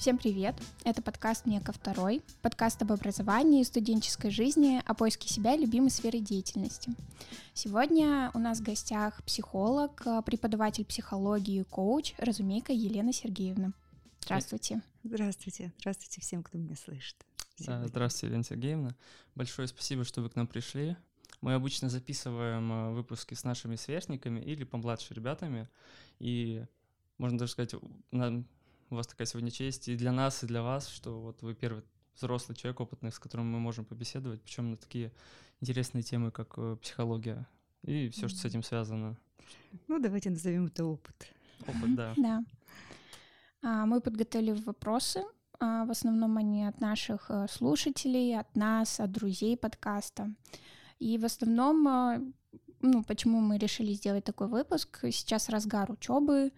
Всем привет! Это подкаст «Мне ко второй», подкаст об образовании, студенческой жизни, о поиске себя и любимой сферы деятельности. Сегодня у нас в гостях психолог, преподаватель психологии и коуч Разумейка Елена Сергеевна. Здравствуйте. Здравствуйте. Здравствуйте всем, кто меня слышит. Да, здравствуйте, Елена Сергеевна. Большое спасибо, что вы к нам пришли. Мы обычно записываем э, выпуски с нашими сверстниками или помладше ребятами, и можно даже сказать, у вас такая сегодня честь и для нас, и для вас, что вот вы первый взрослый человек, опытный, с которым мы можем побеседовать, причем на такие интересные темы, как э, психология и все, что с этим связано. Ну, давайте назовем это опыт. Опыт, да. Да. А, мы подготовили вопросы. А, в основном они от наших э, слушателей, от нас, от друзей подкаста. И в основном, а, ну, почему мы решили сделать такой выпуск? Сейчас разгар учебы,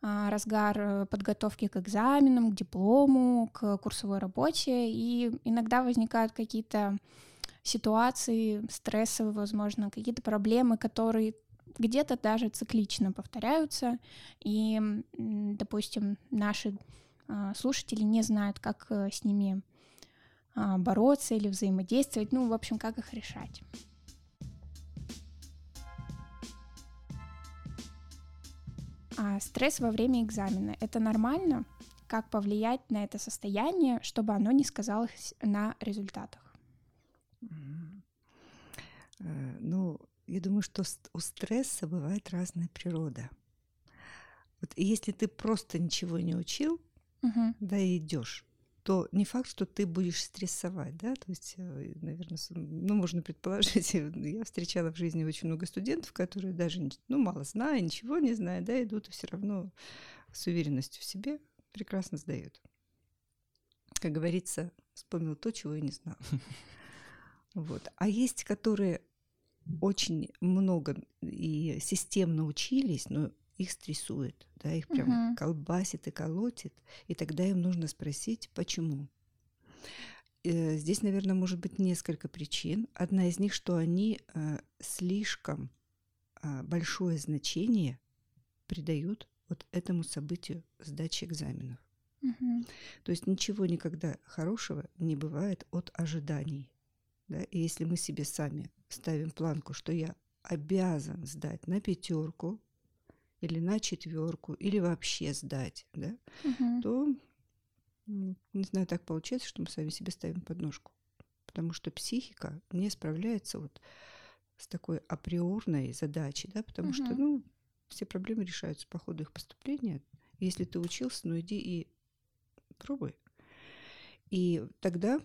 разгар э, подготовки к экзаменам, к диплому, к курсовой работе, и иногда возникают какие-то ситуации стрессовые, возможно, какие-то проблемы, которые где-то даже циклично повторяются, и, допустим, наши а, слушатели не знают, как э, с ними а, бороться или взаимодействовать, ну, в общем, как их решать. А стресс во время экзамена — это нормально? Как повлиять на это состояние, чтобы оно не сказалось на результатах? Э, ну, я думаю, что у стресса бывает разная природа. Вот если ты просто ничего не учил, угу. да, и идешь, то не факт, что ты будешь стрессовать, да, то есть, э, наверное, ну, можно предположить, я встречала в жизни очень много студентов, которые даже, ну, мало зная, ничего не зная, да, идут и все равно с уверенностью в себе прекрасно сдают. Как говорится, вспомнил то, чего я не знала. Вот. А есть, которые очень много и системно учились, но их стрессует, да, их прям угу. колбасит и колотит, и тогда им нужно спросить, почему. Э, здесь, наверное, может быть несколько причин. Одна из них, что они э, слишком э, большое значение придают вот этому событию сдачи экзаменов. Угу. То есть ничего никогда хорошего не бывает от ожиданий. Да? И если мы себе сами ставим планку, что я обязан сдать на пятерку, или на четверку, или вообще сдать, да, угу. то, не знаю, так получается, что мы сами себе ставим подножку. Потому что психика не справляется вот с такой априорной задачей, да, потому угу. что, ну, все проблемы решаются по ходу их поступления. Если ты учился, ну иди и пробуй. И тогда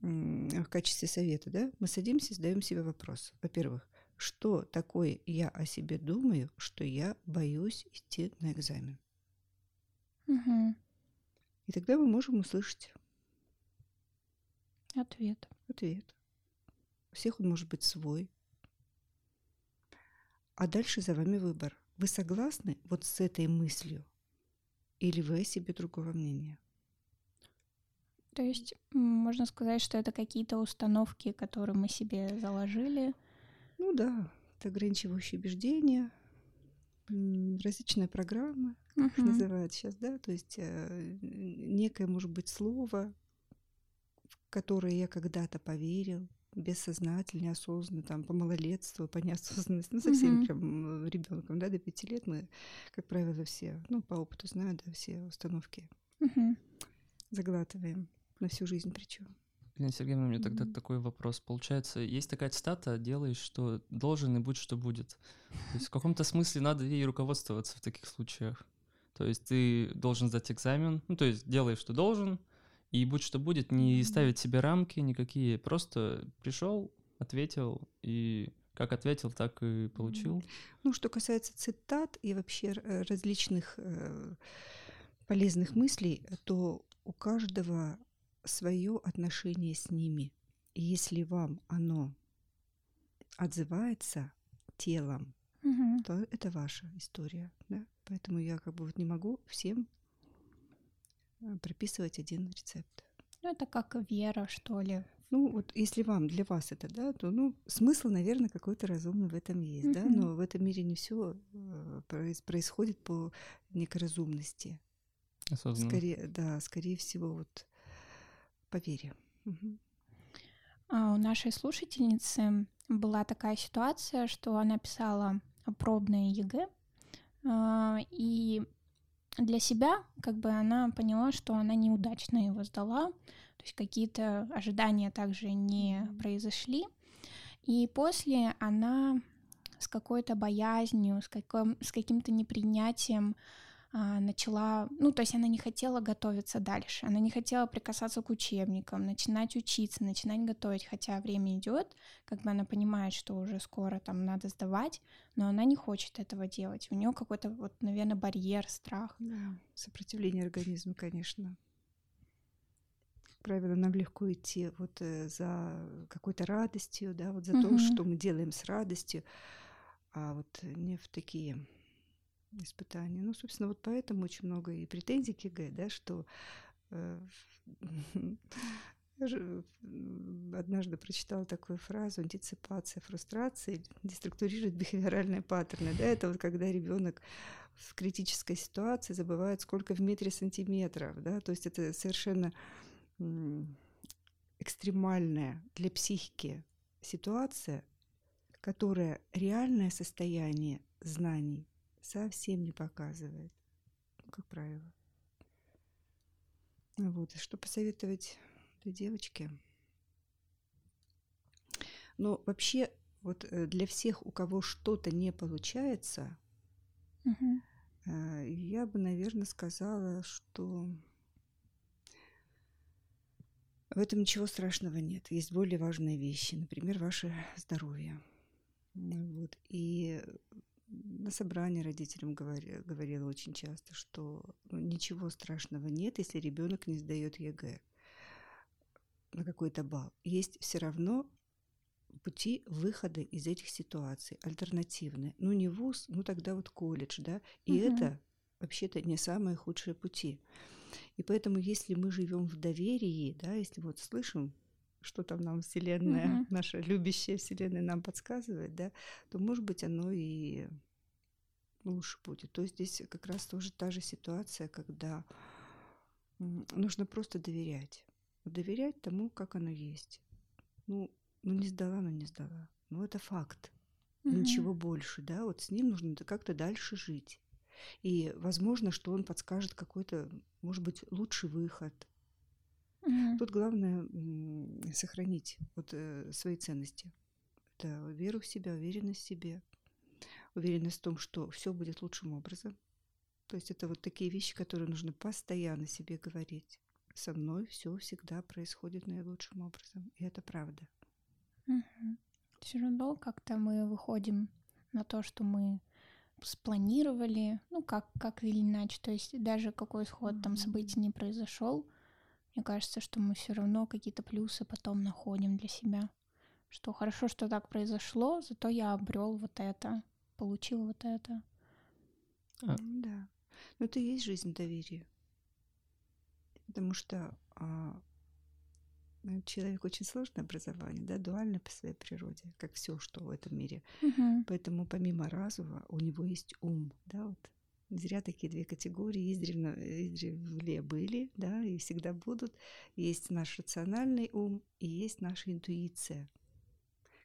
в качестве совета, да, мы садимся и задаем себе вопрос. Во-первых, что такое я о себе думаю, что я боюсь идти на экзамен. Угу. И тогда мы можем услышать ответ. Ответ. У всех он может быть свой. А дальше за вами выбор. Вы согласны вот с этой мыслью? Или вы о себе другого мнения? То есть можно сказать, что это какие-то установки, которые мы себе заложили, ну да, это ограничивающие убеждения, различные программы, как uh-huh. их называют сейчас, да, то есть э, некое, может быть, слово, в которое я когда-то поверил, бессознательно, неосознанно, там, по малолетству, по неосознанности, ну, совсем uh-huh. прям ребенком, да, до пяти лет мы, как правило, все, ну, по опыту знаю, да, все установки uh-huh. заглатываем на всю жизнь причем. Елена Сергеевна, у меня тогда mm-hmm. такой вопрос. Получается, есть такая цитата «делаешь, что должен, и будь, что будет». То есть в каком-то смысле надо ей руководствоваться в таких случаях. То есть ты должен сдать экзамен, ну, то есть делаешь, что должен, и будь что будет, не ставить себе рамки никакие, просто пришел, ответил, и как ответил, так и получил. Ну, что касается цитат и вообще различных э, полезных мыслей, то у каждого свое отношение с ними. И если вам оно отзывается телом, угу. то это ваша история. Да? Поэтому я как бы вот не могу всем э, прописывать один рецепт. Ну, это как вера, что ли. Ну, вот если вам, для вас это, да, то, ну, смысл, наверное, какой-то разумный в этом есть, mm да, но в этом мире не все э, происходит по некой разумности. Осознанно. Скорее, да, скорее всего, вот по вере. Угу. А у нашей слушательницы была такая ситуация, что она писала пробное ЕГЭ, а, и для себя как бы она поняла, что она неудачно его сдала, то есть какие-то ожидания также не произошли. И после она с какой-то боязнью, с, каким, с каким-то непринятием начала, ну, то есть она не хотела готовиться дальше, она не хотела прикасаться к учебникам, начинать учиться, начинать готовить, хотя время идет, как бы она понимает, что уже скоро там надо сдавать, но она не хочет этого делать. У нее какой-то вот, наверное, барьер, страх. Да, сопротивление организма, конечно. Как правило, нам легко идти вот э, за какой-то радостью, да, вот за угу. то, что мы делаем с радостью, а вот не в такие испытания. Ну, собственно, вот поэтому очень много и претензий к ЕГЭ, да, что э, однажды прочитала такую фразу антиципация фрустрации деструктурирует бихевиоральные паттерны. Да, это вот когда ребенок в критической ситуации забывает, сколько в метре сантиметров. Да, то есть это совершенно экстремальная для психики ситуация, которая реальное состояние знаний совсем не показывает, ну, как правило. Вот, и что посоветовать этой девочке? Но вообще, вот э, для всех, у кого что-то не получается, угу. я бы, наверное, сказала, что в этом ничего страшного нет. Есть более важные вещи, например, ваше здоровье. Вот. И на собрании родителям говори, говорила очень часто, что ну, ничего страшного нет, если ребенок не сдает ЕГЭ на какой-то балл. Есть все равно пути выхода из этих ситуаций, альтернативные. Ну, не вуз, ну тогда вот колледж, да. И угу. это вообще-то не самые худшие пути. И поэтому, если мы живем в доверии, да, если вот слышим что там нам Вселенная, mm-hmm. наша любящая Вселенная нам подсказывает, да, то, может быть, оно и лучше будет. То есть здесь как раз тоже та же ситуация, когда нужно просто доверять. Доверять тому, как оно есть. Ну, ну не сдала, но не сдала. Ну, это факт. Mm-hmm. Ничего больше, да, вот с ним нужно как-то дальше жить. И возможно, что он подскажет какой-то, может быть, лучший выход, Угу. Тут главное сохранить вот э, свои ценности. Это веру в себя, уверенность в себе, уверенность в том, что все будет лучшим образом. То есть это вот такие вещи, которые нужно постоянно себе говорить. Со мной все всегда происходит наилучшим образом, и это правда. Угу. Все равно как-то мы выходим на то, что мы спланировали, ну как как или иначе, то есть даже какой исход там событий не произошел, мне кажется, что мы все равно какие-то плюсы потом находим для себя. Что хорошо, что так произошло, зато я обрел вот это, получил вот это. А. Да. Но это и есть жизнь доверия. Потому что а, ну, человек очень сложное образование, да, дуальное по своей природе, как все, что в этом мире. Угу. Поэтому помимо разума у него есть ум, да, вот Зря такие две категории издревно, издревле были, да, и всегда будут. Есть наш рациональный ум и есть наша интуиция,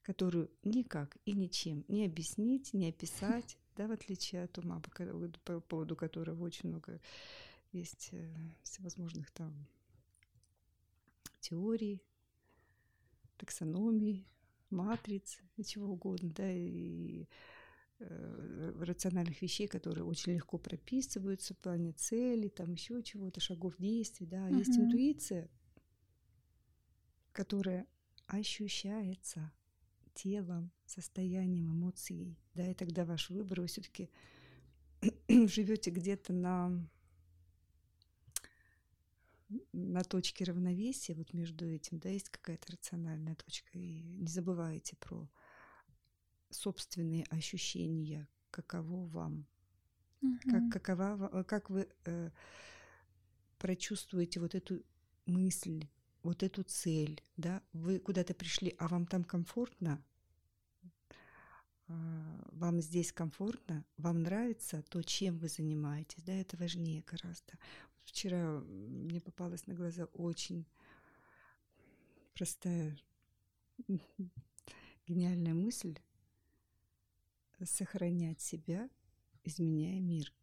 которую никак и ничем не объяснить, не описать, да, в отличие от ума, по, по поводу которого очень много есть э, всевозможных там теорий, таксономий, матриц чего угодно, да, и рациональных вещей, которые очень легко прописываются в плане цели, там еще чего-то, шагов действий, да, uh-huh. есть интуиция, которая ощущается телом, состоянием, эмоцией, да, и тогда ваш выбор, вы все-таки живете где-то на на точке равновесия вот между этим, да, есть какая-то рациональная точка, и не забывайте про собственные ощущения, каково вам, угу. как, какова, э, как вы э, прочувствуете вот эту мысль, вот эту цель, да, вы куда-то пришли, а вам там комфортно, а, вам здесь комфортно, вам нравится то, чем вы занимаетесь, да, это важнее гораздо. Вчера мне попалась на глаза очень простая, гениальная мысль сохранять себя, изменяя мир.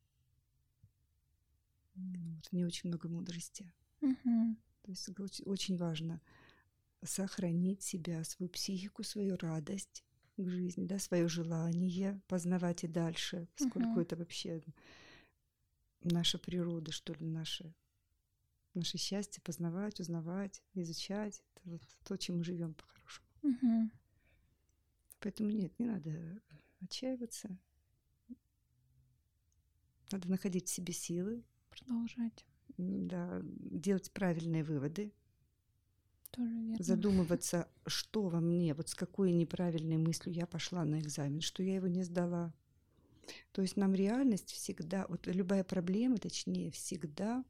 Вот, в ней очень много мудрости. Угу. То есть очень важно сохранить себя, свою психику, свою радость к жизни, да, свое желание познавать и дальше, сколько угу. это вообще наша природа, что ли, наше, наше счастье познавать, узнавать, изучать. Это вот то, чем мы живем по-хорошему. Угу. Поэтому нет, не надо отчаиваться. Надо находить в себе силы. Продолжать. Да, делать правильные выводы. Тоже верно. Задумываться, что во мне, вот с какой неправильной мыслью я пошла на экзамен, что я его не сдала. То есть нам реальность всегда, вот любая проблема, точнее, всегда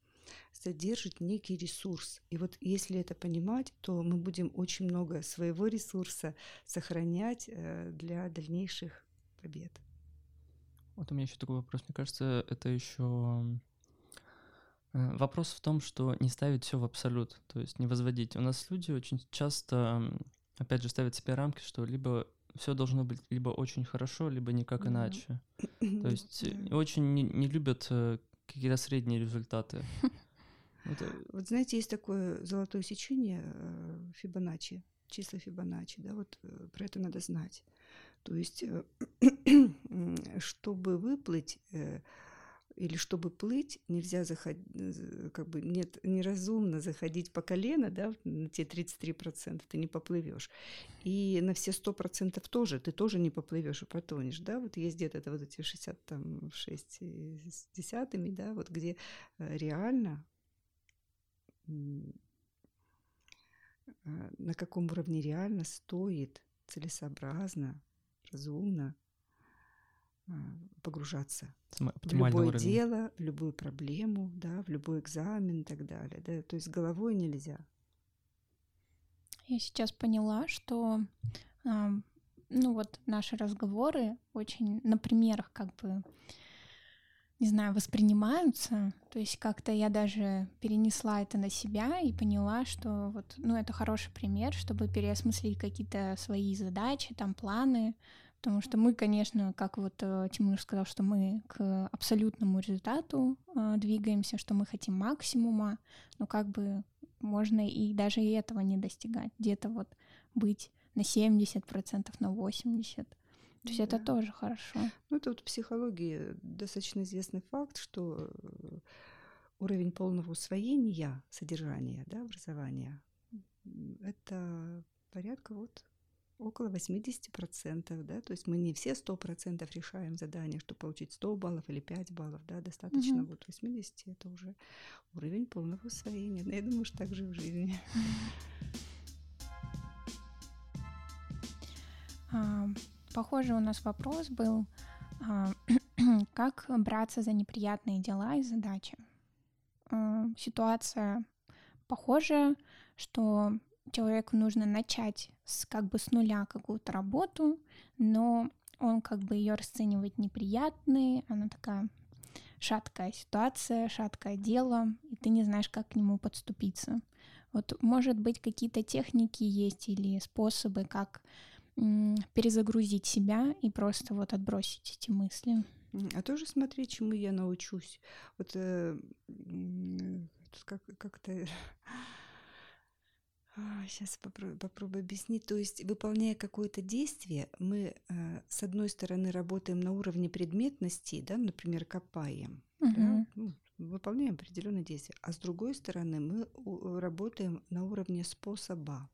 содержит некий ресурс. И вот если это понимать, то мы будем очень много своего ресурса сохранять э, для дальнейших побед. Вот у меня еще такой вопрос. Мне кажется, это еще э, вопрос в том, что не ставить все в абсолют, то есть не возводить. У нас люди очень часто, опять же, ставят себе рамки, что либо все должно быть либо очень хорошо, либо никак mm. иначе. То есть mm. очень не, не любят э, какие-то средние результаты. Это... Вот знаете, есть такое золотое сечение Фибоначчи, числа Фибоначчи, да, вот про это надо знать. То есть, э, чтобы выплыть э, или чтобы плыть, нельзя заходить, как бы нет, неразумно заходить по колено, да, на те 33%, ты не поплывешь. И на все 100% тоже, ты тоже не поплывешь и потонешь, да, вот есть где-то это вот эти 66 с десятыми, да, вот где э, реально на каком уровне реально стоит целесообразно разумно а, погружаться в любое уровень. дело, в любую проблему, да, в любой экзамен и так далее. Да? То есть головой нельзя. Я сейчас поняла, что ну вот наши разговоры очень на примерах как бы не знаю, воспринимаются. То есть как-то я даже перенесла это на себя и поняла, что вот, ну, это хороший пример, чтобы переосмыслить какие-то свои задачи, там, планы. Потому что мы, конечно, как вот э, Тимур сказал, что мы к абсолютному результату э, двигаемся, что мы хотим максимума, но как бы можно и даже и этого не достигать. Где-то вот быть на 70%, на 80%. То есть да. это тоже хорошо. Ну, это вот в психологии достаточно известный факт, что э, уровень полного усвоения содержания да, образования это порядка вот около 80%, да, то есть мы не все 100% решаем задание, чтобы получить 100 баллов или 5 баллов, да, достаточно угу. вот 80, это уже уровень полного усвоения. Но я думаю, что так же в жизни. Похоже, у нас вопрос был, а, как браться за неприятные дела и задачи. А, ситуация похожая, что человеку нужно начать с как бы с нуля какую-то работу, но он как бы ее расценивает неприятной, она такая шаткая ситуация, шаткое дело, и ты не знаешь, как к нему подступиться. Вот, может быть, какие-то техники есть или способы, как перезагрузить себя и просто вот отбросить эти мысли. А тоже смотри, чему я научусь. Вот э, как, как-то Сейчас попробую, попробую объяснить. То есть, выполняя какое-то действие, мы э, с одной стороны работаем на уровне предметности, да, например, копаем, угу. да, ну, выполняем определенное действие, а с другой стороны мы работаем на уровне способа.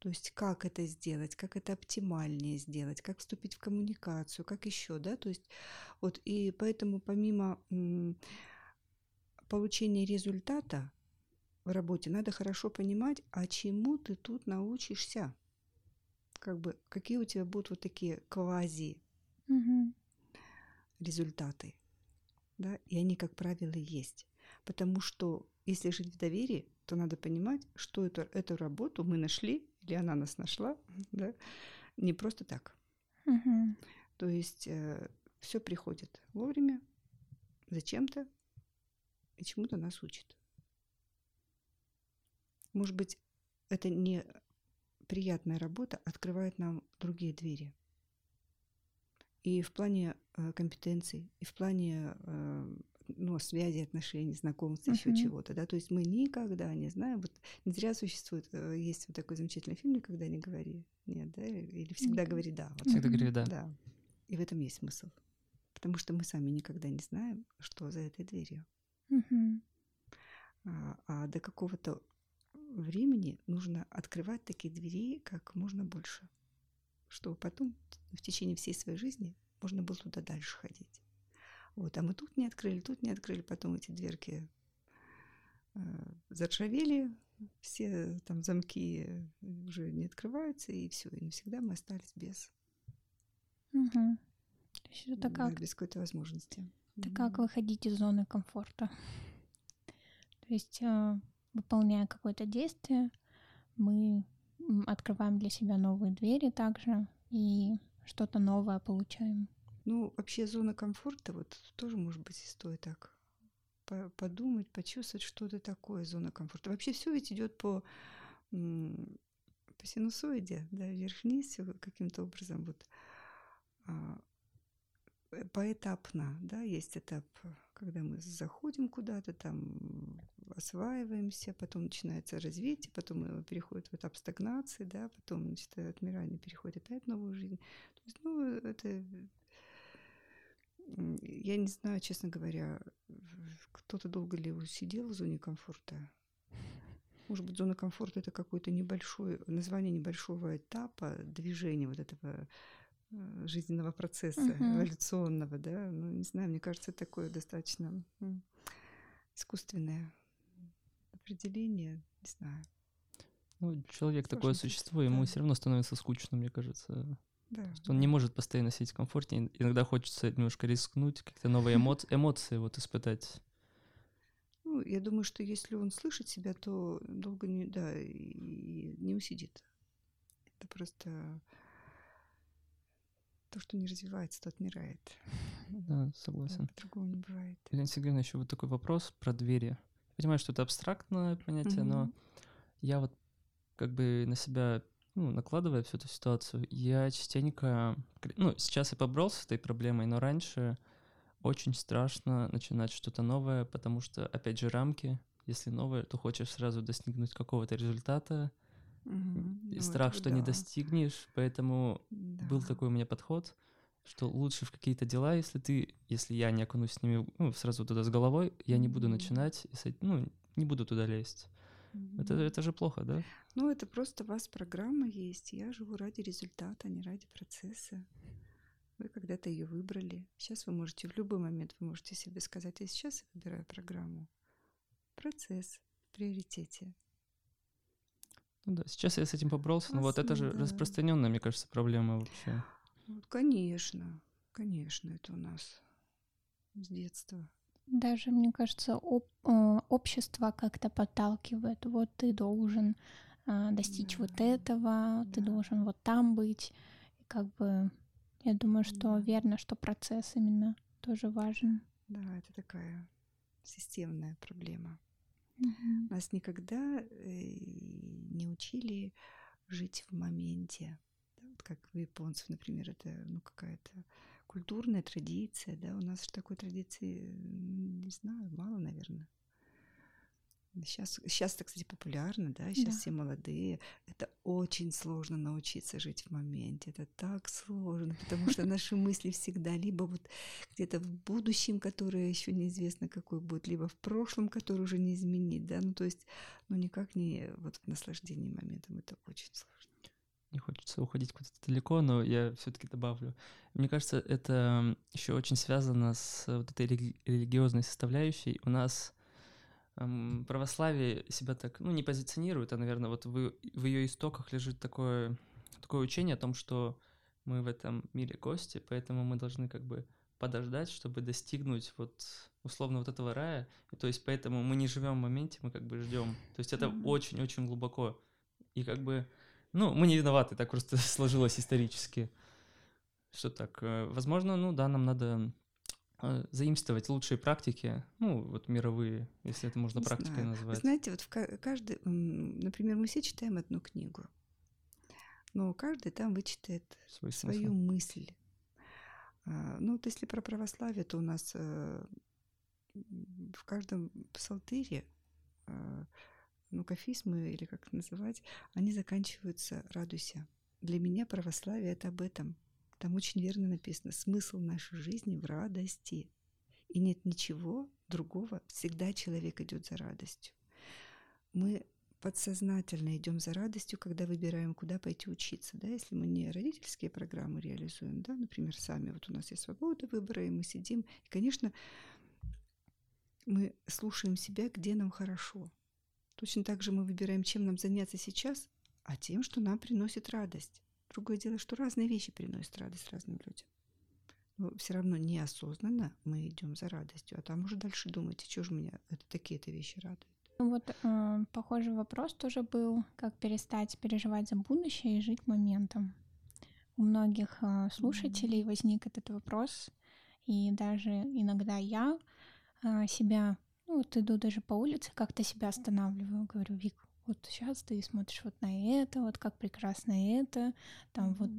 То есть как это сделать, как это оптимальнее сделать, как вступить в коммуникацию, как еще, да, то есть вот и поэтому помимо получения результата в работе надо хорошо понимать, а чему ты тут научишься, как бы какие у тебя будут вот такие квази угу. результаты, да, и они как правило есть, потому что если жить в доверии, то надо понимать, что это, эту работу мы нашли или она нас нашла, да, не просто так. Угу. То есть э, все приходит вовремя, зачем-то и чему-то нас учит. Может быть, это не приятная работа открывает нам другие двери. И в плане э, компетенций, и в плане э, ну, связи, отношений, знакомств, uh-huh. еще чего-то, да, то есть мы никогда не знаем, вот не зря существует, э, есть вот такой замечательный фильм «Никогда не говори нет», да, или «Всегда uh-huh. говори да». Вот всегда uh-huh. говори да. Да, и в этом есть смысл, потому что мы сами никогда не знаем, что за этой дверью. Uh-huh. А, а до какого-то времени нужно открывать такие двери как можно больше, чтобы потом в течение всей своей жизни можно было туда дальше ходить. Вот, а мы тут не открыли, тут не открыли, потом эти дверки э, заржавели, все там замки уже не открываются, и все, и навсегда мы остались без. Угу. То есть это как... без какой-то возможности. Это как выходить из зоны комфорта. То есть, э, выполняя какое-то действие, мы открываем для себя новые двери также и что-то новое получаем. Ну, вообще зона комфорта, вот тоже, может быть, стоит так подумать, почувствовать, что это такое зона комфорта. Вообще все ведь идет по, по синусоиде, да, вверх-вниз каким-то образом вот а, э, поэтапно, да, есть этап, когда мы заходим куда-то, там осваиваемся, потом начинается развитие, потом переходит в этап стагнации, да, потом, значит, отмирание переходит опять в новую жизнь. То есть, ну, это я не знаю, честно говоря, кто-то долго ли сидел в зоне комфорта. Может быть, зона комфорта это какое-то небольшое название небольшого этапа движения вот этого э, жизненного процесса uh-huh. эволюционного, да. Ну, не знаю, мне кажется, это такое достаточно искусственное определение, не знаю. Ну, человек Сложно такое существо, ему все равно становится скучно, мне кажется. Да, он не может постоянно сидеть в комфорте. Иногда хочется немножко рискнуть, какие-то новые эмо- эмоции вот испытать. Ну, я думаю, что если он слышит себя, то долго не, да, и не усидит. Это просто то, что не развивается, то отмирает. Да, согласен. Да, по-другому не бывает. Елена Сергеевна, еще вот такой вопрос про двери. Я понимаю, что это абстрактное понятие, mm-hmm. но я вот как бы на себя ну, накладывая всю эту ситуацию, я частенько, ну, сейчас я побрался с этой проблемой, но раньше очень страшно начинать что-то новое, потому что, опять же, рамки, если новое, то хочешь сразу достигнуть какого-то результата, mm-hmm. и ну, страх, что да. не достигнешь, поэтому да. был такой у меня подход, что лучше в какие-то дела, если ты, если я не окунусь с ними ну, сразу туда с головой, я не буду начинать, ну, не буду туда лезть. Это, это же плохо, да? Ну, это просто у вас программа есть. Я живу ради результата, а не ради процесса. Вы когда-то ее выбрали. Сейчас вы можете, в любой момент вы можете себе сказать, я сейчас выбираю программу. Процесс в приоритете. Ну да, сейчас я с этим побрался, но вот это же да. распространенная, мне кажется, проблема вообще. Вот, конечно, конечно, это у нас с детства. Даже, мне кажется, об, э, общество как-то подталкивает. Вот ты должен достичь да. вот этого, ты должен вот там быть. И как бы я думаю, что верно, что процесс именно тоже важен. Да, это такая системная проблема. Угу. Нас никогда э, не учили жить в моменте. Вот как у японцев, например, это ну, какая-то культурная традиция, да, у нас же такой традиции, не знаю, мало, наверное. Сейчас, сейчас это, кстати, популярно, да, сейчас да. все молодые. Это очень сложно научиться жить в моменте. Это так сложно, потому что наши мысли всегда либо вот где-то в будущем, которое еще неизвестно какой будет, либо в прошлом, который уже не изменить, да, ну то есть, ну никак не вот в наслаждении моментом, это очень сложно не хочется уходить куда-то далеко, но я все-таки добавлю. Мне кажется, это еще очень связано с вот этой религиозной составляющей. У нас православие себя так, ну, не позиционирует, а, наверное, вот в, в ее истоках лежит такое, такое учение о том, что мы в этом мире гости, поэтому мы должны как бы подождать, чтобы достигнуть вот условно вот этого рая. И, то есть поэтому мы не живем в моменте, мы как бы ждем. То есть это очень-очень mm-hmm. глубоко. И как бы ну, мы не виноваты, так просто сложилось исторически. все так. Э, возможно, ну да, нам надо заимствовать лучшие практики, ну, вот мировые, если это можно Не практикой знаю. назвать. Вы знаете, вот в каждый, например, мы все читаем одну книгу, но каждый там вычитает Свой свою мысль. А, ну, вот если про православие, то у нас э, в каждом псалтыре ну, кафизмы, или как называть, они заканчиваются «радуйся». Для меня православие — это об этом. Там очень верно написано «смысл нашей жизни в радости». И нет ничего другого. Всегда человек идет за радостью. Мы подсознательно идем за радостью, когда выбираем, куда пойти учиться. Да? Если мы не родительские программы реализуем, да, например, сами, вот у нас есть свобода выбора, и мы сидим. И, конечно, мы слушаем себя, где нам хорошо. Точно так же мы выбираем, чем нам заняться сейчас, а тем, что нам приносит радость. Другое дело, что разные вещи приносят радость разным людям. Но все равно неосознанно мы идем за радостью, а там уже дальше думаете, что же меня это такие-то вещи радуют. Ну вот э, похожий вопрос тоже был, как перестать переживать за будущее и жить моментом. У многих э, слушателей возник этот вопрос, и даже иногда я э, себя ну, вот иду даже по улице, как-то себя останавливаю, говорю, Вик, вот сейчас ты смотришь вот на это, вот как прекрасно это, там mm-hmm. вот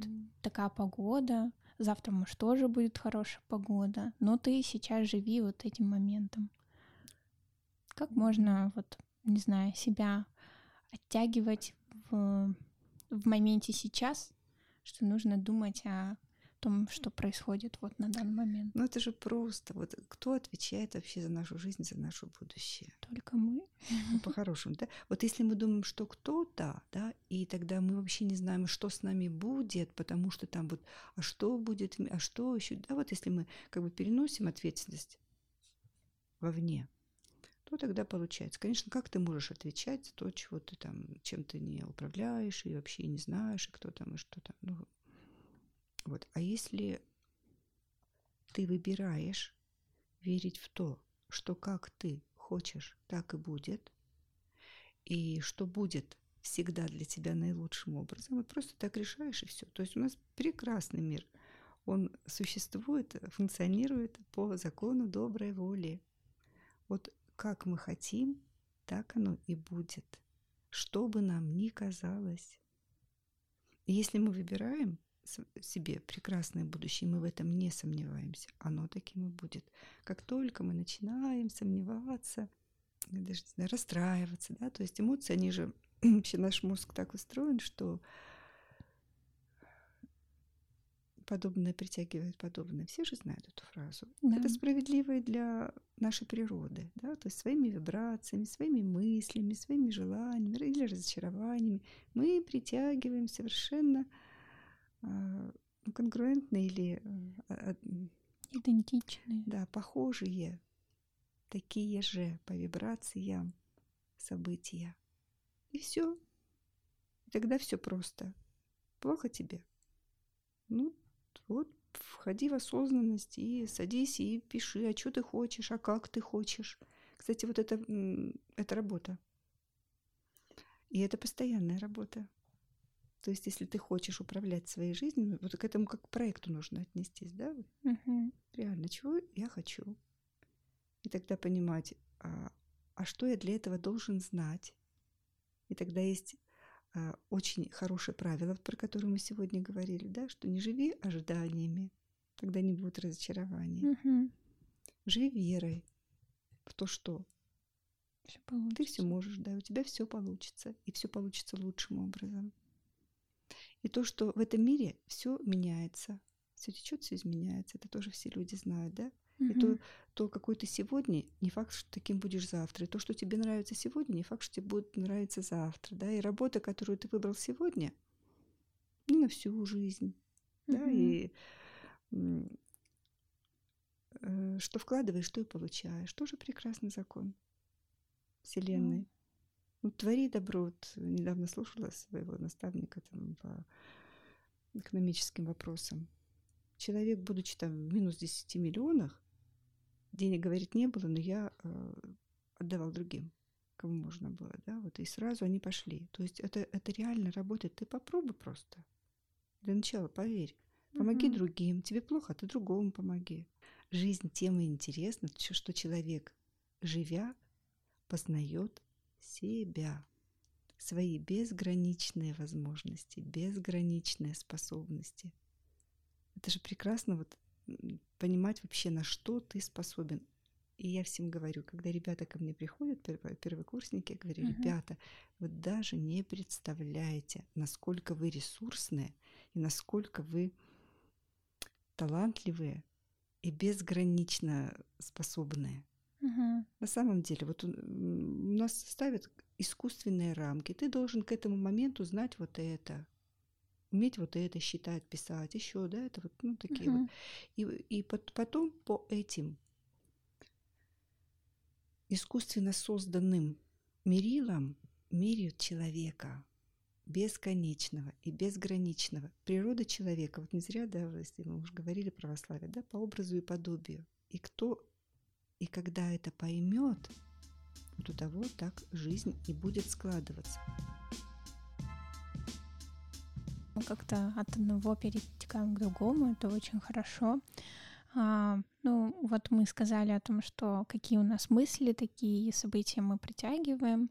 такая погода, завтра, может, тоже будет хорошая погода, но ты сейчас живи вот этим моментом. Как можно, вот, не знаю, себя оттягивать в, в моменте сейчас, что нужно думать о том, что происходит вот на данный момент. Ну это же просто. Вот кто отвечает вообще за нашу жизнь, за наше будущее? Только мы. Ну, по-хорошему, да? Вот если мы думаем, что кто-то, да, и тогда мы вообще не знаем, что с нами будет, потому что там вот, а что будет, а что еще, да, вот если мы как бы переносим ответственность вовне, то тогда получается. Конечно, как ты можешь отвечать за то, чего ты там, чем ты не управляешь, и вообще не знаешь, и кто там, и что там. Ну, вот. А если ты выбираешь верить в то, что как ты хочешь, так и будет, и что будет всегда для тебя наилучшим образом, вот просто так решаешь и все. То есть у нас прекрасный мир. Он существует, функционирует по закону доброй воли. Вот как мы хотим, так оно и будет. Что бы нам ни казалось. Если мы выбираем себе прекрасное будущее, мы в этом не сомневаемся, оно таким и будет. Как только мы начинаем сомневаться, даже знаю, расстраиваться, да, то есть эмоции, они же, вообще наш мозг так устроен, что подобное притягивает подобное. Все же знают эту фразу. Да. Это справедливо и для нашей природы, да, то есть своими вибрациями, своими мыслями, своими желаниями или разочарованиями мы притягиваем совершенно а, конгруентные или э, идентичные. Да, похожие, такие же по вибрациям события. И все. Тогда все просто. Плохо тебе. Ну, вот, входи в осознанность и садись и пиши, а что ты хочешь, а как ты хочешь. Кстати, вот это, это работа. И это постоянная работа. То есть, если ты хочешь управлять своей жизнью, вот к этому как к проекту нужно отнестись, да? Угу. Реально, чего я хочу? И тогда понимать, а, а что я для этого должен знать? И тогда есть а, очень хорошее правило, про которое мы сегодня говорили, да, что не живи ожиданиями, тогда не будет разочарования. Угу. Живи верой в то, что всё получится. ты все можешь, да, у тебя все получится, и все получится лучшим образом. И то, что в этом мире все меняется, все течет, все изменяется, это тоже все люди знают, да? Угу. И то, то, какой ты сегодня, не факт, что таким будешь завтра. И то, что тебе нравится сегодня, не факт, что тебе будет нравиться завтра, да? И работа, которую ты выбрал сегодня, не на всю жизнь, угу. да? И э, что вкладываешь, что и получаешь. Тоже прекрасный закон Вселенной. Ну, твори добро. Вот недавно слушала своего наставника там, по экономическим вопросам. Человек, будучи там в минус 10 миллионах, денег, говорит, не было, но я э, отдавал другим, кому можно было, да, вот, и сразу они пошли. То есть это, это реально работает. Ты попробуй просто. Для начала поверь. Помоги угу. другим. Тебе плохо, ты другому помоги. Жизнь тем и интересна, что человек, живя, познает себя, свои безграничные возможности, безграничные способности. Это же прекрасно вот понимать вообще, на что ты способен. И я всем говорю, когда ребята ко мне приходят, первокурсники, я говорю, ребята, вы даже не представляете, насколько вы ресурсные и насколько вы талантливые и безгранично способные. Угу. На самом деле, вот у нас ставят искусственные рамки. Ты должен к этому моменту знать вот это, уметь вот это считать, писать, еще, да, это вот, ну, такие угу. вот. И, и потом по этим искусственно созданным мерилам меряют человека бесконечного и безграничного. Природа человека, вот не зря, да, если мы уже говорили православие, да, по образу и подобию. И кто и когда это поймет, у того так жизнь и будет складываться. Как-то от одного перетекаем к другому, это очень хорошо. А, ну, вот мы сказали о том, что какие у нас мысли, такие события мы притягиваем.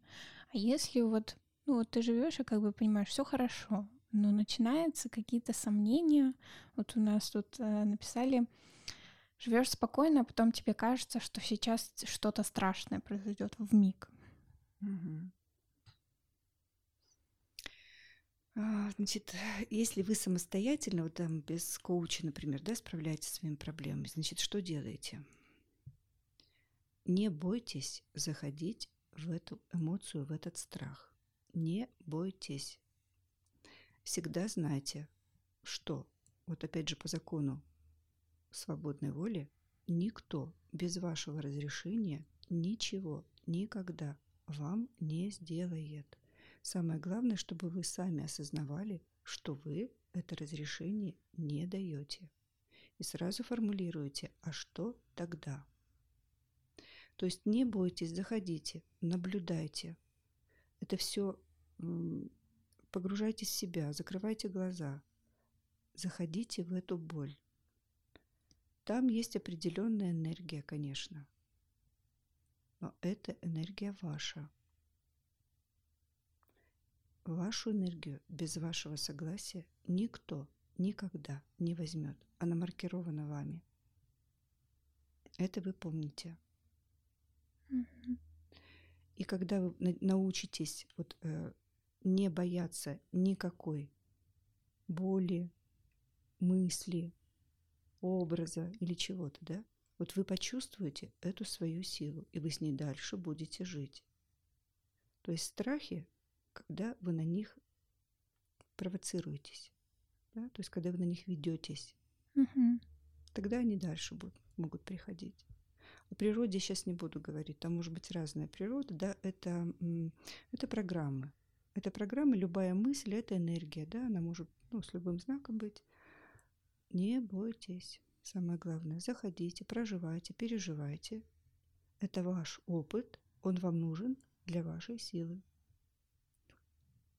А если вот, ну, вот ты живешь и как бы понимаешь, все хорошо, но начинаются какие-то сомнения. Вот у нас тут э, написали, живешь спокойно, а потом тебе кажется, что сейчас что-то страшное произойдет в миг. А, значит, если вы самостоятельно, вот там без коуча, например, да, справляетесь со своими проблемами, значит, что делаете? Не бойтесь заходить в эту эмоцию, в этот страх. Не бойтесь. Всегда знайте, что, вот опять же по закону свободной воли, никто без вашего разрешения ничего никогда вам не сделает. Самое главное, чтобы вы сами осознавали, что вы это разрешение не даете. И сразу формулируете, а что тогда? То есть не бойтесь, заходите, наблюдайте. Это все погружайтесь в себя, закрывайте глаза, заходите в эту боль. Там есть определенная энергия, конечно, но это энергия ваша – Вашу энергию без вашего согласия никто никогда не возьмет. Она маркирована вами. Это вы помните. И когда вы научитесь вот, э, не бояться никакой боли, мысли, образа или чего-то, да, вот вы почувствуете эту свою силу, и вы с ней дальше будете жить. То есть страхи когда вы на них провоцируетесь, да? то есть когда вы на них ведетесь, угу. тогда они дальше будут, могут приходить. О природе сейчас не буду говорить, там может быть разная природа, да, это, это программы. Это программа, любая мысль, это энергия, да, она может ну, с любым знаком быть. Не бойтесь. Самое главное, заходите, проживайте, переживайте. Это ваш опыт, он вам нужен для вашей силы.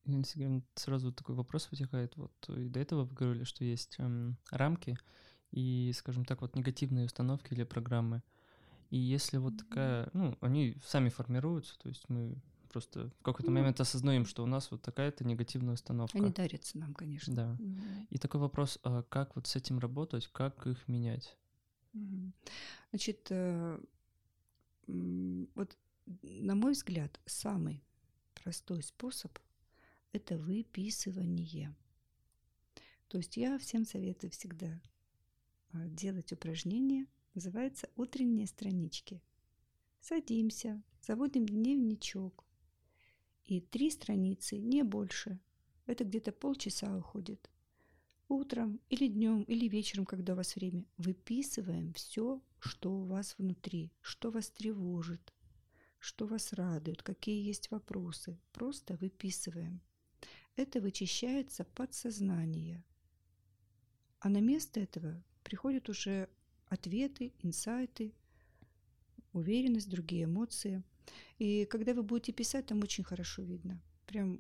Инстаграм сразу такой вопрос вытекает. Вот и до этого вы говорили, что есть эм, рамки и, скажем так, вот негативные установки или программы. И если вот такая, ну, они сами формируются, то есть мы просто в какой-то ну, момент осознаем, что у нас вот такая-то негативная установка. Они дарятся нам, конечно. Да. Mm-hmm. И такой вопрос, а как вот с этим работать, как их менять? Mm-hmm. Значит, э, вот на мой взгляд, самый простой способ – это выписывание. То есть я всем советую всегда а, делать упражнение, называется утренние странички. Садимся, заводим дневничок. И три страницы, не больше. Это где-то полчаса уходит. Утром или днем, или вечером, когда у вас время, выписываем все, что у вас внутри, что вас тревожит, что вас радует, какие есть вопросы. Просто выписываем это вычищается подсознание. А на место этого приходят уже ответы, инсайты, уверенность, другие эмоции. И когда вы будете писать, там очень хорошо видно. Прям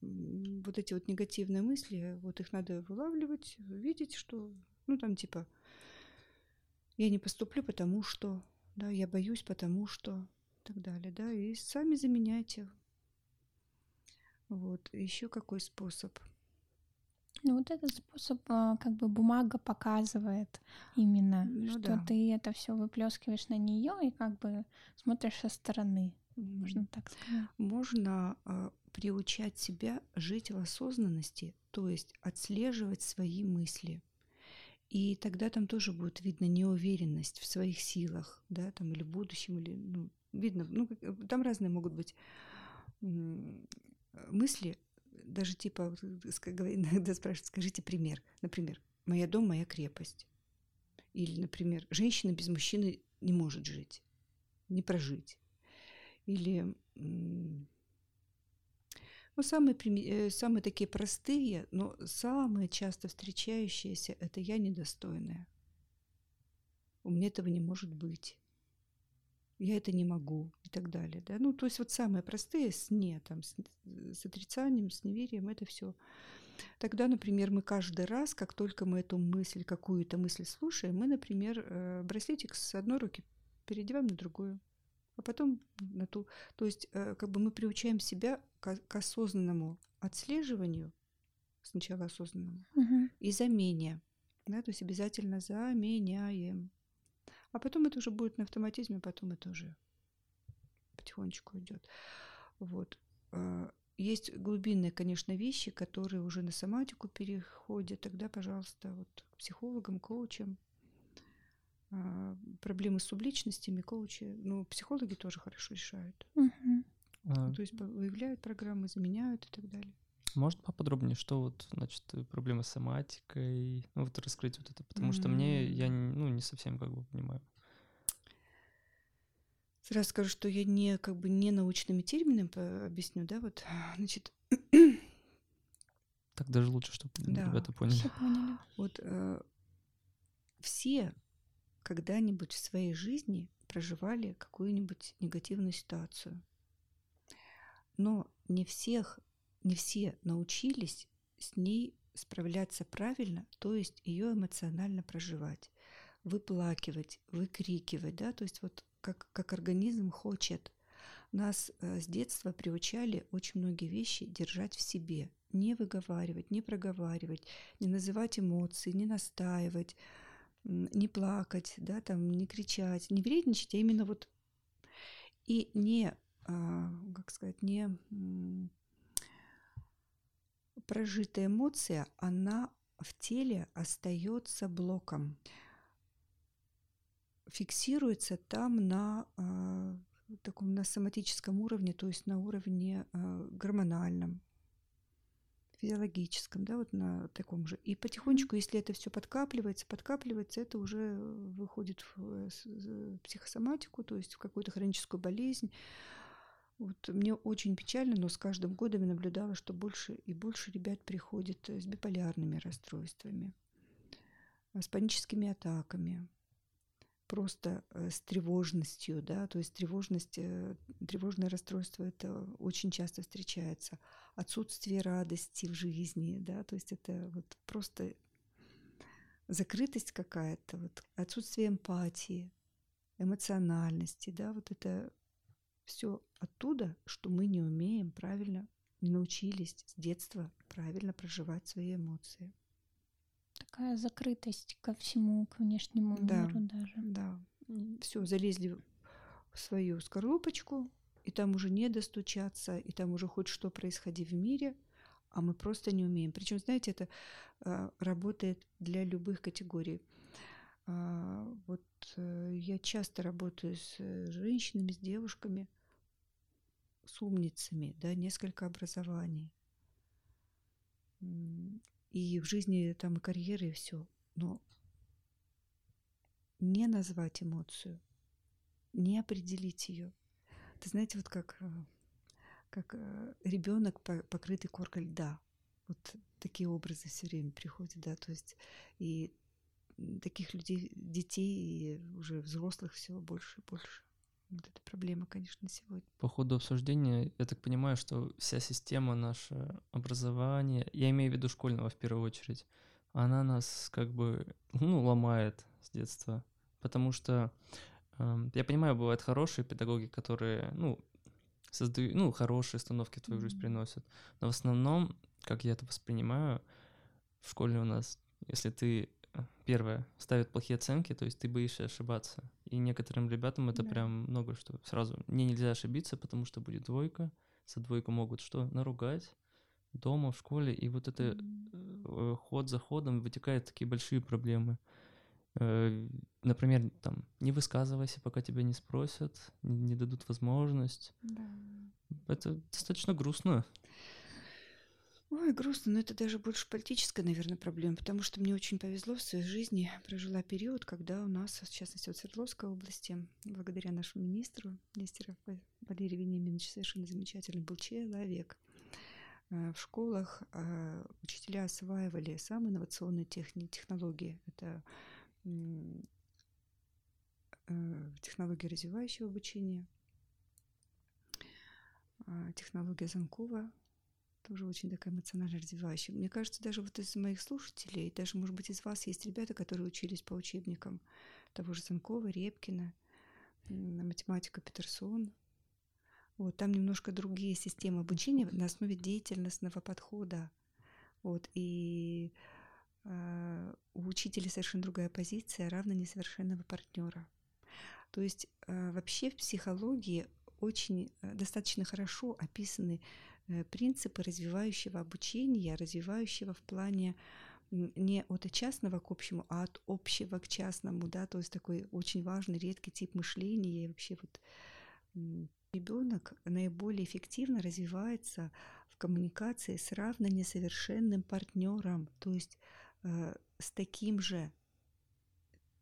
вот эти вот негативные мысли, вот их надо вылавливать, видеть, что, ну, там типа, я не поступлю, потому что, да, я боюсь, потому что, и так далее, да, и сами заменяйте. Вот, еще какой способ? Ну, вот этот способ, а, как бы бумага показывает именно, ну, что да. ты это все выплескиваешь на нее и как бы смотришь со стороны. Можно так сказать. Можно э, приучать себя жить в осознанности, то есть отслеживать свои мысли. И тогда там тоже будет видно неуверенность в своих силах, да, там или в будущем, или ну, видно, ну, там разные могут быть мысли, даже типа, иногда спрашивают, скажите пример. Например, «Моя дом – моя крепость». Или, например, «Женщина без мужчины не может жить, не прожить». Или ну, самые, э, самые такие простые, но самые часто встречающиеся – это «я недостойная». У меня этого не может быть я это не могу и так далее. Да? Ну, то есть вот самые простые с «не», там, с, с отрицанием, с неверием, это все. Тогда, например, мы каждый раз, как только мы эту мысль, какую-то мысль слушаем, мы, например, э, браслетик с одной руки переодеваем на другую, а потом на ту. То есть э, как бы мы приучаем себя к, к осознанному отслеживанию, сначала осознанному, угу. и замене. Да, то есть обязательно заменяем. А потом это уже будет на автоматизме, потом это уже потихонечку идет. Вот. А, есть глубинные, конечно, вещи, которые уже на соматику переходят. Тогда, пожалуйста, вот к психологам, коучам. А, проблемы с субличностями коучи, ну, психологи тоже хорошо решают. Угу. А... То есть выявляют программы, заменяют и так далее. Можно поподробнее, что вот, значит, проблемы с соматикой, ну вот раскрыть вот это, потому что мне, я ну, не совсем как бы понимаю. Сразу скажу, что я не как бы не научными терминами объясню, да, вот, значит. Так даже лучше, чтобы да, ребята поняли. Все поняли. Вот э, все когда-нибудь в своей жизни проживали какую-нибудь негативную ситуацию, но не всех не все научились с ней справляться правильно, то есть ее эмоционально проживать, выплакивать, выкрикивать, да, то есть вот как, как организм хочет. Нас э, с детства приучали очень многие вещи держать в себе, не выговаривать, не проговаривать, не называть эмоции, не настаивать, не плакать, да, там, не кричать, не вредничать, а именно вот и не, а, как сказать, не прожитая эмоция, она в теле остается блоком, фиксируется там на э, таком на соматическом уровне, то есть на уровне э, гормональном, физиологическом, да, вот на таком же. И потихонечку, если это все подкапливается, подкапливается, это уже выходит в э, психосоматику, то есть в какую-то хроническую болезнь, вот мне очень печально, но с каждым годом я наблюдала, что больше и больше ребят приходят с биполярными расстройствами, э, с паническими атаками, просто э, с тревожностью, да, то есть тревожность, э, тревожное расстройство это очень часто встречается, отсутствие радости в жизни, да, то есть это вот просто закрытость какая-то, вот отсутствие эмпатии, эмоциональности, да, вот это все оттуда, что мы не умеем правильно, не научились с детства правильно проживать свои эмоции. Такая закрытость ко всему, к внешнему да, миру даже. Да. Все, залезли в свою скорлупочку, и там уже не достучаться, и там уже хоть что происходит в мире, а мы просто не умеем. Причем, знаете, это э, работает для любых категорий. А, вот э, я часто работаю с э, женщинами, с девушками, с умницами, да, несколько образований. И в жизни там и карьеры, и все. Но не назвать эмоцию, не определить ее. Ты знаете, вот как, э, как ребенок, покрытый коркой льда. Вот такие образы все время приходят, да, то есть и таких людей, детей и уже взрослых все больше и больше. Вот это проблема, конечно, сегодня. По ходу обсуждения, я так понимаю, что вся система наше образования, я имею в виду школьного в первую очередь, она нас как бы, ну, ломает с детства. Потому что э, я понимаю, бывают хорошие педагоги, которые, ну, создают, ну, хорошие установки в твою mm-hmm. жизнь приносят. Но в основном, как я это воспринимаю, в школе у нас, если ты первое, ставят плохие оценки, то есть ты боишься ошибаться. И некоторым ребятам это да. прям много что. Сразу мне нельзя ошибиться, потому что будет двойка. За двойку могут что? Наругать дома, в школе. И вот это mm-hmm. ход за ходом вытекают такие большие проблемы. Э, например, там, не высказывайся, пока тебя не спросят, не дадут возможность. Да. Это достаточно грустно. Ой, грустно, но это даже больше политическая, наверное, проблема, потому что мне очень повезло в своей жизни. Прожила период, когда у нас, в частности, в Свердловской области, благодаря нашему министру, министру Валерий Вениаминович, совершенно замечательный был человек. Э, в школах э, учителя осваивали самые инновационные техни- технологии. Это э, технологии развивающего обучения, технология Занкова, тоже очень такая эмоционально развивающая. Мне кажется, даже вот из моих слушателей, даже, может быть, из вас есть ребята, которые учились по учебникам того же Занкова, Репкина, математика Петерсон. Вот, там немножко другие системы обучения на основе деятельностного подхода. Вот, и э, у учителя совершенно другая позиция, равно несовершенного партнера. То есть э, вообще в психологии очень э, достаточно хорошо описаны принципы развивающего обучения, развивающего в плане не от частного к общему, а от общего к частному, да, то есть такой очень важный, редкий тип мышления. И вообще вот ребенок наиболее эффективно развивается в коммуникации с равно несовершенным партнером, то есть э, с таким же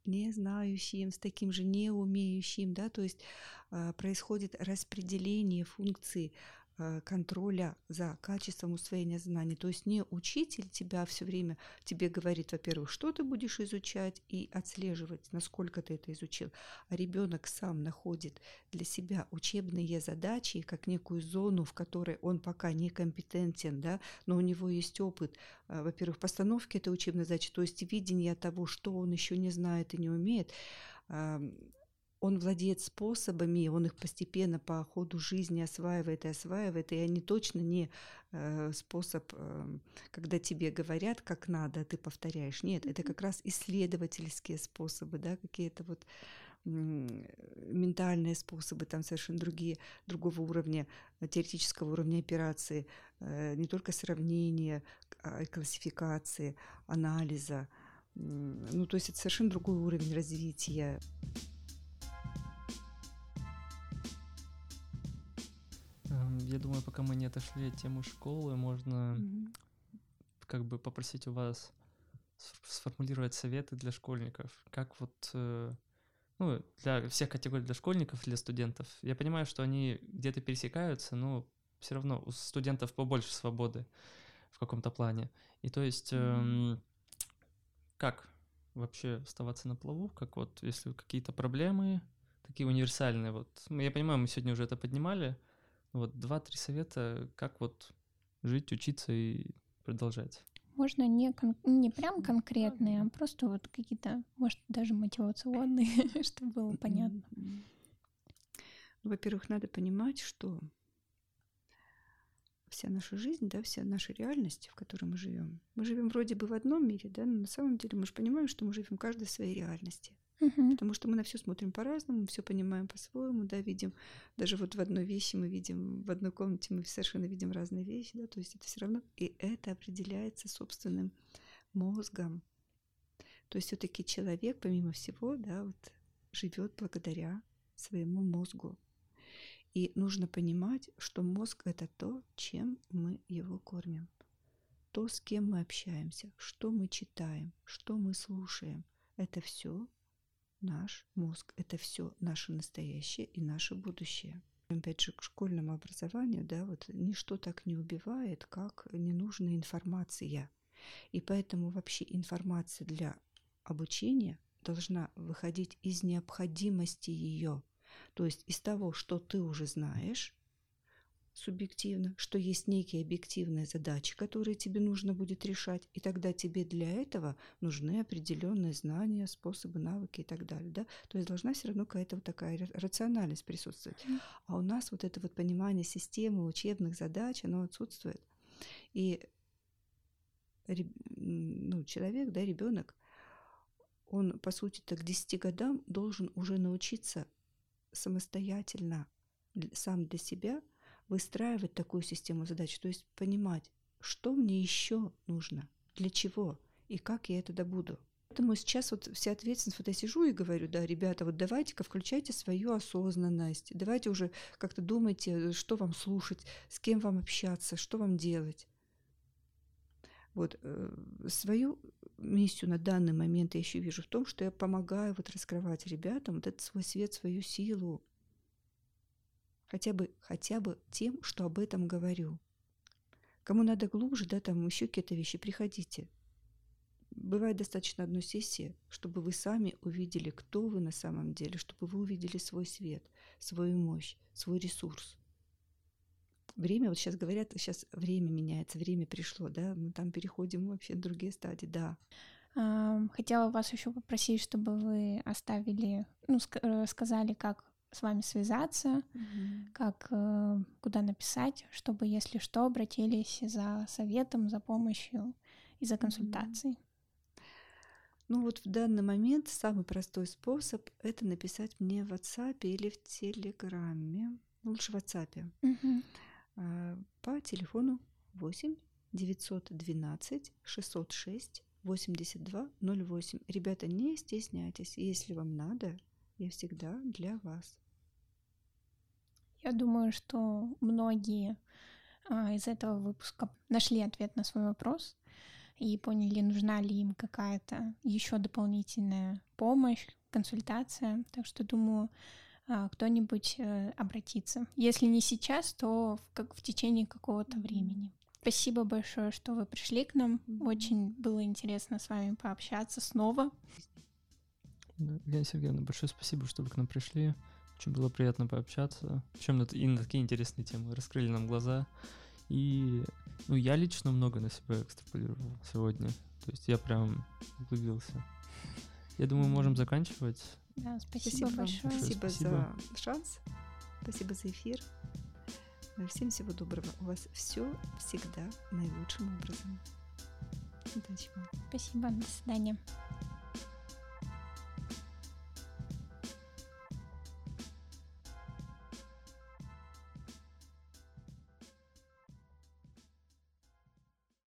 не знающим, с таким же не умеющим, да, то есть э, происходит распределение функций Э, контроля за качеством усвоения знаний. То есть не учитель тебя все время тебе говорит, во-первых, что ты будешь изучать и отслеживать, насколько ты это изучил, а ребенок сам находит для себя учебные задачи как некую зону, в которой он пока не компетентен, да, но у него есть опыт, э, во-первых, постановки этой учебной задачи, то есть видение того, что он еще не знает и не умеет, он владеет способами, он их постепенно по ходу жизни осваивает и осваивает, и они точно не э, способ, э, когда тебе говорят, как надо, а ты повторяешь. Нет, это как раз исследовательские способы, да, какие-то вот ментальные способы, там совершенно другие, другого уровня, э, теоретического уровня операции, э, не только сравнения, а классификации, анализа. Ну, то есть это совершенно другой уровень развития. Я думаю, пока мы не отошли от темы школы, можно mm-hmm. как бы попросить у вас сформулировать советы для школьников. Как вот, э, ну, для всех категорий, для школьников, для студентов. Я понимаю, что они где-то пересекаются, но все равно у студентов побольше свободы в каком-то плане. И то есть, mm-hmm. как вообще оставаться на плаву, как вот, если какие-то проблемы, такие универсальные, вот, я понимаю, мы сегодня уже это поднимали, вот два-три совета, как вот жить, учиться и продолжать. Можно не, кон- не прям конкретные, а просто вот какие-то, может, даже мотивационные, чтобы было понятно. Во-первых, надо понимать, что вся наша жизнь, да, вся наша реальность, в которой мы живем. Мы живем вроде бы в одном мире, да, но на самом деле мы же понимаем, что мы живем в своей реальности. Угу. Потому что мы на все смотрим по-разному, все понимаем по-своему, да, видим. Даже вот в одной вещи мы видим, в одной комнате мы совершенно видим разные вещи, да, то есть это все равно, и это определяется собственным мозгом. То есть все-таки человек, помимо всего, да, вот живет благодаря своему мозгу. И нужно понимать, что мозг это то, чем мы его кормим. То, с кем мы общаемся, что мы читаем, что мы слушаем. Это все наш мозг. Это все наше настоящее и наше будущее. Опять же, к школьному образованию, да, вот ничто так не убивает, как ненужная информация. И поэтому вообще информация для обучения должна выходить из необходимости ее. То есть из того, что ты уже знаешь, субъективно, что есть некие объективные задачи, которые тебе нужно будет решать, и тогда тебе для этого нужны определенные знания, способы, навыки и так далее. Да? То есть должна все равно какая-то вот такая рациональность присутствовать. А у нас вот это вот понимание системы учебных задач, оно отсутствует. И ну, человек, да, ребенок, он, по сути, так к 10 годам должен уже научиться самостоятельно, сам для себя выстраивать такую систему задач, то есть понимать, что мне еще нужно, для чего и как я это добуду. Поэтому сейчас вот вся ответственность, вот я сижу и говорю, да, ребята, вот давайте-ка включайте свою осознанность, давайте уже как-то думайте, что вам слушать, с кем вам общаться, что вам делать. Вот э, свою миссию на данный момент я еще вижу в том, что я помогаю вот раскрывать ребятам вот этот свой свет, свою силу, хотя бы, хотя бы тем, что об этом говорю. Кому надо глубже, да, там еще какие-то вещи, приходите. Бывает достаточно одной сессии, чтобы вы сами увидели, кто вы на самом деле, чтобы вы увидели свой свет, свою мощь, свой ресурс. Время, вот сейчас говорят, сейчас время меняется, время пришло, да, мы там переходим вообще в другие стадии, да. Хотела вас еще попросить, чтобы вы оставили, ну, э, сказали, как с вами связаться, mm-hmm. как э, куда написать, чтобы, если что, обратились за советом, за помощью и за консультацией. Ну вот в данный момент самый простой способ это написать мне в WhatsApp или в Телеграме. Лучше в WhatsApp. Mm-hmm. По телефону 8 912 606 82 08. Ребята, не стесняйтесь. Если вам надо, я всегда для вас. Я думаю, что многие а, из этого выпуска нашли ответ на свой вопрос и поняли, нужна ли им какая-то еще дополнительная помощь, консультация. Так что думаю, а, кто-нибудь э, обратится. Если не сейчас, то в, как в течение какого-то времени. Спасибо большое, что вы пришли к нам. Очень было интересно с вами пообщаться снова. Лена Сергеевна, большое спасибо, что вы к нам пришли. Очень было приятно пообщаться. Чем на, и на такие интересные темы. Раскрыли нам глаза. И ну, я лично много на себя экстраполировал сегодня. То есть я прям углубился. Я думаю, можем заканчивать. Да, спасибо, спасибо большое. Спасибо, спасибо за шанс. Спасибо за эфир. Всем всего доброго. У вас все всегда наилучшим образом. Удачи вам. Спасибо. До свидания.